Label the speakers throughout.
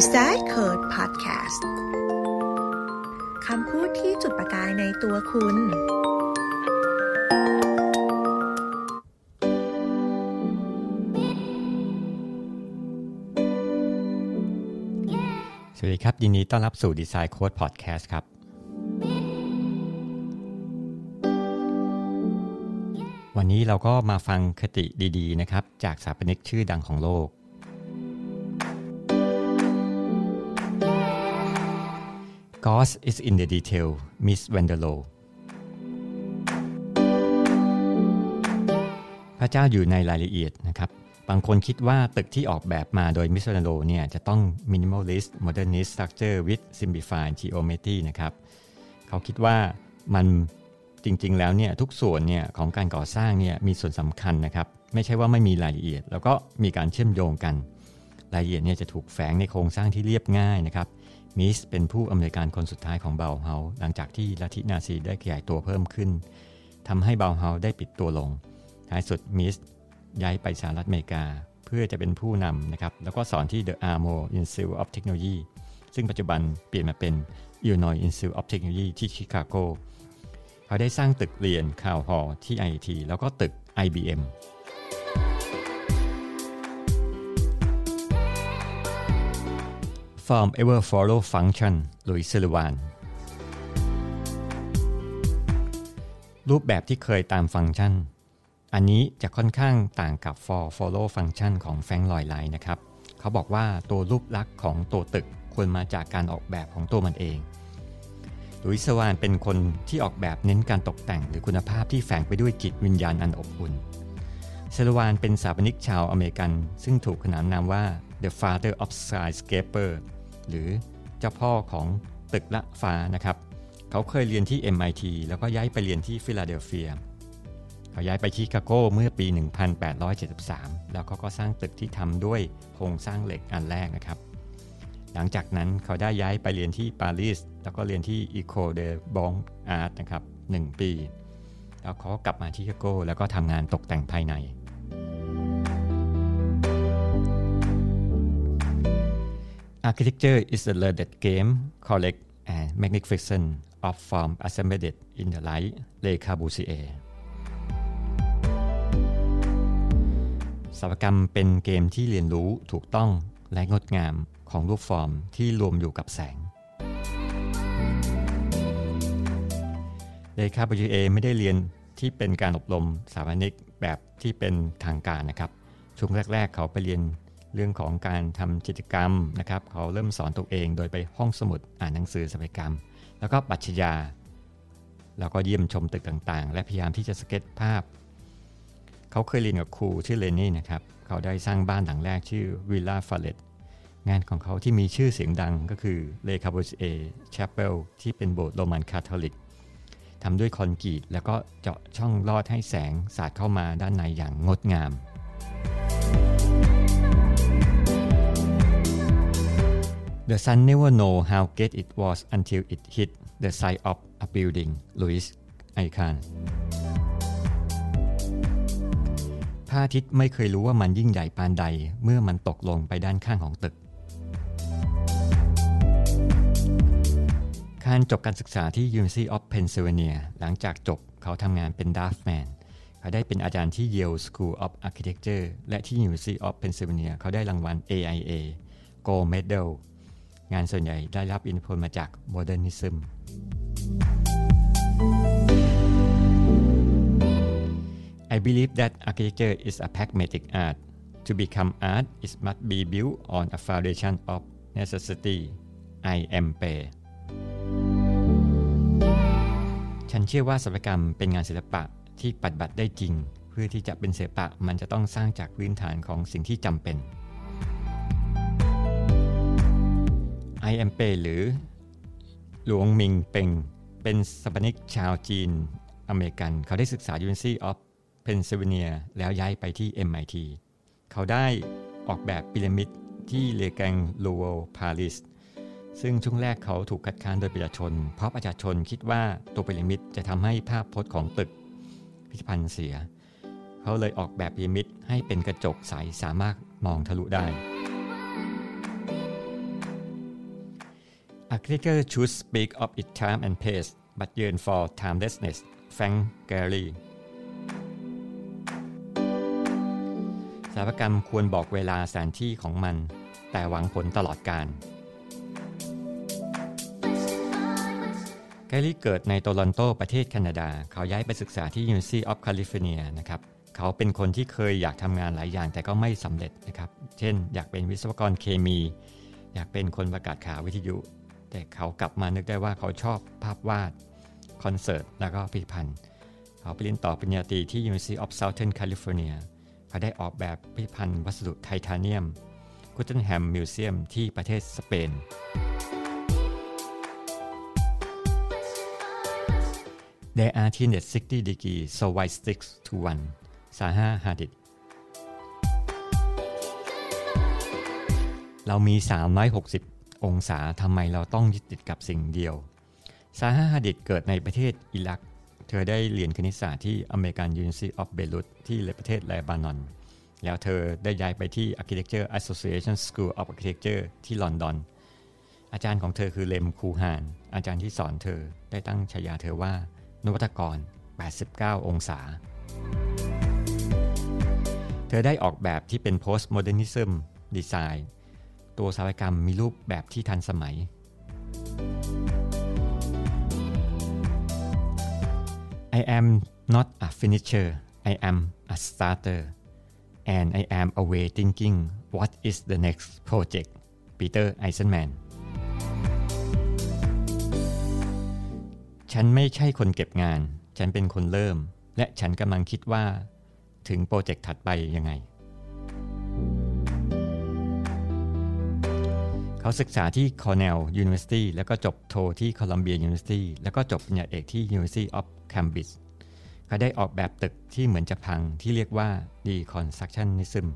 Speaker 1: Design Code Podcast คำพูดที่จุดประกายในตัวคุณ
Speaker 2: สวัสดีครับ ยินดีต้อนรับสู่ Design Code Podcast ครับ วันนี้เราก็มาฟังคติดี ๆ นะครับ จากสถาปนิกชื่อดังของโลก God is in the detail Miss Vanderlo พระเจ้าอยู่ในรายละเอียดนะครับ บางคนคิดว่าตึกที่ออกแบบมาโดยมิสเ a นโ o เนี่ยจะต้อง minimalist modernist structure with simplified geometry นะครับ เขาคิดว่ามันจริงๆ แล้วเนี่ยทุกส่วนเนี่ยของการก่อสร้างเนี่ยมีส่วนสำคัญนะครับ ไม่ใช่ว่าไม่มีรายละเอียด แล้วก็มีการเชื่อมโยงกัน รายละเอียดเนี่ยจะถูกแฝงในโครงสร้างที่เรียบง่ายนะครับ มิสเป็นผู้อำนวยการคนสุดท้ายของเบลเฮาหลังจากที่ลัทธินาซีได้ขยายตัวเพิ่มขึ้นทำให้เบลเฮาได้ปิดตัวลง ท้ายสุดมิสย้ายไปสหรัฐอเมริกา เพื่อจะเป็นผู้นำนะครับ แล้วก็สอนที่ The Armo Institute of Technology ซึ่งปัจจุบันเปลี่ยนมาเป็น Illinois Institute of Technology ที่ชิคาโก เขาได้สร้างตึกเรียนข่าวหอที่ IT แล้วก็ตึก IBM Form Ever Follow Function ลุยซิลวานรูปแบบที่เคยตามฟังก์ชัน อันนี้จะค่อนข้างต่างกับ for follow function ของแฟงลอยไลน์นะครับ เขาบอกว่าตัวรูปลักษณ์ของตัวตึกควรมาจากการออกแบบของตัวมันเอง Louis Sullivan เป็นคนที่ออกแบบเน้นการตกแต่งหรือคุณภาพที่แฝงไปด้วยจิตวิญญาณอันอบอุ่น Sullivan เป็นสถาปนิกชาวอเมริกัน ซึ่งถูกขนานนามว่า the father of skyscraper หรือเจ้าพ่อของตึกละฟ้านะครับ เขาเคยเรียนที่ MIT แล้วก็ย้ายไปเรียนที่ฟิลาเดลเฟีย เขาย้ายไปชิคาโกเมื่อปี 1873 แล้วเขาก็สร้างตึกที่ทำด้วยโครงสร้างเหล็กอันแรกนะครับ หลังจากนั้นเขาได้ย้ายไปเรียนที่ปารีสแล้วก็เรียนที่ Ecole de Bon Art นะครับ 1 ปี แล้วเขากลับมาที่ชิคาโกแล้วก็ทำงานตกแต่งภายใน Architecture is a learned game, collect and magnificent of form assembled in the light Le Corbusier สถาปกรรมเป็นเกมที่เรียนรู้ถูกต้องและงดงามของรูปฟอร์มที่รวมอยู่กับแสงเลคาบูเอไม่ได้เรียนที่เป็นการอบรมสถาปนิกแบบที่เป็นทางการนะครับ ช่วงแรก ๆ เขาไปเรียน เรื่องของการทำกิจกรรมนะครับเขาเริ่มสอนตัวเองโดยไปห้องสมุดอ่านหนังสือสมัยกรรม แล้วก็ปรัชญาแล้วก็เยี่ยมชมตึกต่างๆ และพยายามที่จะสเก็ตช์ภาพ เขาเคยเรียนกับครูชื่อเลนี่นะครับเขาได้สร้างบ้านหลังแรกชื่อ Villa Fallet งานของเขาที่มีชื่อเสียงดังก็คือเลคาบูเอ chapel ที่เป็นโบสถ์โรมันคาทอลิกทำด้วยคอนกรีตแล้วก็เจาะช่องลอดให้แสงสาดเข้ามาด้านในอย่างงดงาม The sun never know how great it was until it hit the side of a building Louis i c a n พระอาทิตย์ไม่เคยรู้ว่ามันยิ่งใหญ่ปานใด เมื่อมันตกลงไปด้านข้างของตึกคานจบการศึกษาที่ University of Pennsylvania หลังจากจบเขาทำงานเป็นดัฟแมนเขาได้เป็นอาจารย์ที่ Yale School of Architecture และที่ University of Pennsylvania เขาได้รางวัล AIA Gold Medal งานส่วนใหญ่ได้รับอิทธิพลมาจากโมเดิร์นิซึม I believe that architecture is a pragmatic art. To become art, it must be built on a foundation of necessity. I am Pe ฉันเชื่อว่าศิลปกรรมเป็นงานศิลปะที่ปฏิบัติได้จริง เพื่อที่จะเป็นศิลปะมันจะต้องสร้างจากพื้นฐานของสิ่งที่จำเป็น I. M. Pei หรือ Ieoh Ming Pei เป็นสถาปนิกชาวจีนอเมริกัน เขาได้ศึกษา University of เพนซิลเวเนียแล้วย้ายไปที่ MIT เขาได้ออกแบบพีระมิดที่ Le Grand Louvre ปารีสซึ่งช่วงแรกเขาถูกคัดค้านโดยประชาชน เพราะประชาชนคิดว่าตัวพีระมิดจะทำให้ภาพพจน์ของตึกพิพิธภัณฑ์เสีย เขาเลยออกแบบพีระมิดให้เป็นกระจกใสสามารถมองทะลุได้ Architecture should speak of its time and pace but yearn for timelessness Frank Gehry สถาปกรรมควรบอกเวลาสถานที่ของมัน แต่หวังผลตลอดการแกลี่เกิดในโตลอนโตประเทศแคนาดา เขาย้ายไปศึกษาที่ University of California นะครับเขาเป็นคนที่เคยอยากทำงานหลายอย่างแต่ก็ไม่สำเร็จนะครับ เช่น อยากเป็นวิศวกรเคมี อยากเป็นคนประกาศข่าววิทยุ แต่เขากลับมานึกได้ว่าเขาชอบภาพวาด คอนเสิร์ต แล้วก็พิพิธภัณฑ์ เขาไปเรียนต่อปริญญาตรีที่ University of Southern California เขาได้ออกแบบพิพิธภัณฑ์วัสดุไทเทเนียมกุตเทนแฮมมิวเซียมที่ประเทศสเปน There are 360 degrees so why sticks to one ซาฮาฮาดิดเรามี 360 องศาทำไมเราต้องยึดติดกับสิ่งเดียวซาฮาฮาดิดเกิดในประเทศอิรัก เธอได้เรียนคณิตศาสตร์ที่อเมริกัน University of Beirut ที่ประเทศเลบานอน แล้วเธอได้ย้ายไปที่ Architecture Association School of Architecture ที่ลอนดอน อาจารย์ของเธอคือเลมคูฮาน อาจารย์ที่สอนเธอได้ตั้งฉายาเธอว่า นวัตกร 89 องศา เธอได้ออกแบบที่เป็น postmodernism design ตัวสารกรรมมีรูปแบบที่ทันสมัย I am not a finisher I am a starter and I am away thinking what is the next project Peter Eisenman ฉันไม่ใช่คนเก็บงาน ฉันเป็นคนเริ่ม และฉันกำลังคิดว่า ถึงโปรเจกต์ถัดไปยังไง เขาศึกษาที่ Cornell University แล้วก็จบโทที่ Columbia University แล้วก็จบปริญญาเอกที่ University of Cambridge เขาได้ออกแบบตึกที่เหมือนจะพังที่เรียกว่า Deconstructionism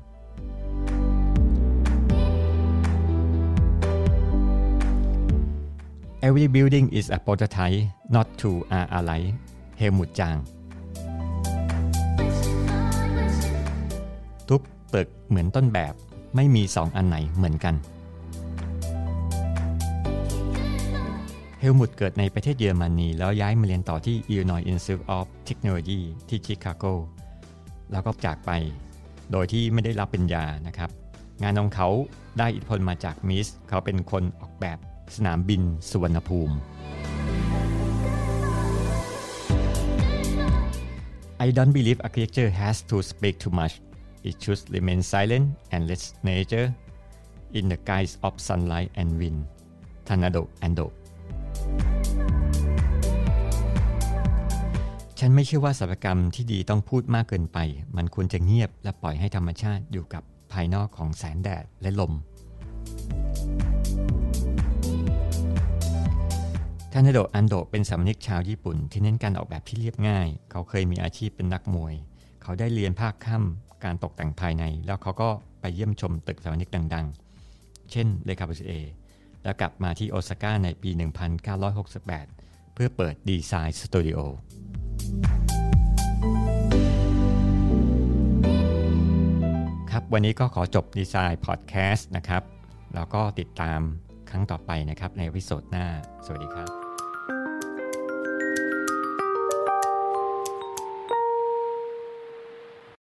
Speaker 2: Every building is a prototype not two are alike เฮลมุตจาง ทุกตึกเหมือนต้นแบบไม่มีสองอันไหนเหมือนกัน ฮลมุตเกิดในประเทศเยอรมนีแล้วย้ายมาเรียนต่อที่ Illinois Institute of Technology ที่ชิคาโกแล้วก็จากไป โดยที่ไม่ได้รับเป็นยานะครับ งานของเขาได้อิทธิพลมาจากมิส เขาเป็นคนออกแบบสนามบินสุวรรณภูมิไ I don't believe architecture has to speak too much. It should remain silent and let nature in the guise of sunlight and wind. Tanado Ando ฉันไม่เชื่อว่าสถาปกรรมที่ดีต้องพูดมากเกินไป มันควรจะเงียบและปล่อยให้ธรรมชาติอยู่กับภายนอกของแสงแดดและลมทานาโดอันโดเป็นสามนิกชาวญี่ปุ่นที่เน้นการออกแบบที่เรียบง่าย เขาเคยมีอาชีพเป็นนักมวย เขาได้เรียนภาคค่ำการตกแต่งภายใน แล้วเขาก็ไปเยี่ยมชมตึกสามนิกดังๆ เช่นเลคาบูเอแล้วกลับมาที่โอซาก้าในปี 1968 เพื่อเปิดดีไซน์สตูดิโอ วันนี้ก็ขอจบดีไซน์พอดแคสต์นะครับ แล้วก็ติดตามครั้งต่อไปนะครับในวิดีโอหน้า สวัสดีครับ